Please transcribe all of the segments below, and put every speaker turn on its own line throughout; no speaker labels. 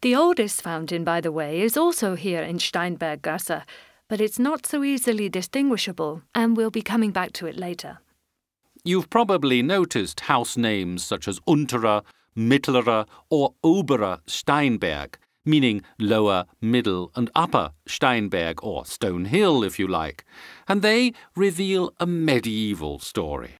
The oldest fountain, by the way, is also here in Steinberggasse, but it's not so easily distinguishable, and we'll be coming back to it later.
You've probably noticed house names such as Unterer, Mittlerer, or Oberer Steinberg, meaning lower, middle, and upper Steinberg, or Stone Hill, if you like, and they reveal a medieval story.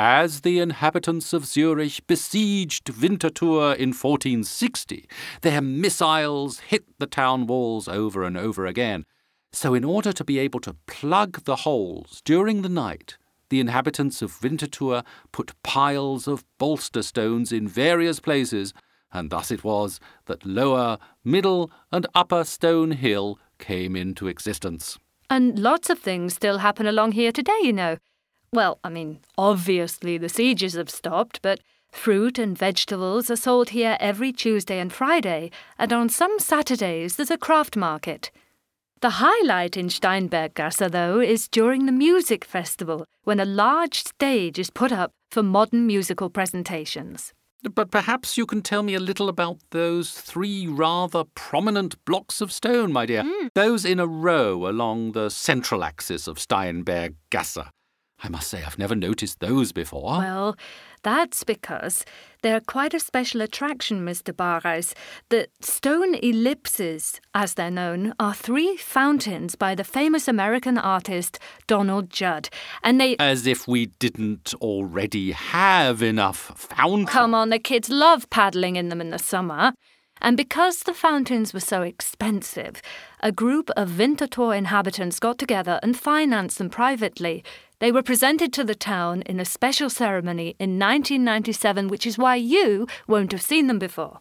As the inhabitants of Zurich besieged Winterthur in 1460, their missiles hit the town walls over and over again. So, in order to be able to plug the holes during the night, the inhabitants of Winterthur put piles of bolster stones in various places, and thus it was that Lower, Middle, and Upper Stone Hill came into existence.
And lots of things still happen along here today, you know. Well, I mean, obviously the sieges have stopped, but fruit and vegetables are sold here every Tuesday and Friday, and on some Saturdays there's a craft market. The highlight in Steinberggasse, though, is during the music festival, when a large stage is put up for modern musical presentations.
But perhaps you can tell me a little about those three rather prominent blocks of stone, my dear.
Mm.
Those in a row along the central axis of Steinberggasse. I must say, I've never noticed those before.
Well, that's because they're quite a special attraction, Mr. Barreis. The stone ellipses, as they're known, are three fountains by the famous American artist Donald Judd. And they.
As if we didn't already have enough fountains.
Come on, the kids love paddling in them in the summer. And because the fountains were so expensive, a group of Winterthur inhabitants got together and financed them privately. They were presented to the town in a special ceremony in 1997, which is why you won't have seen them before.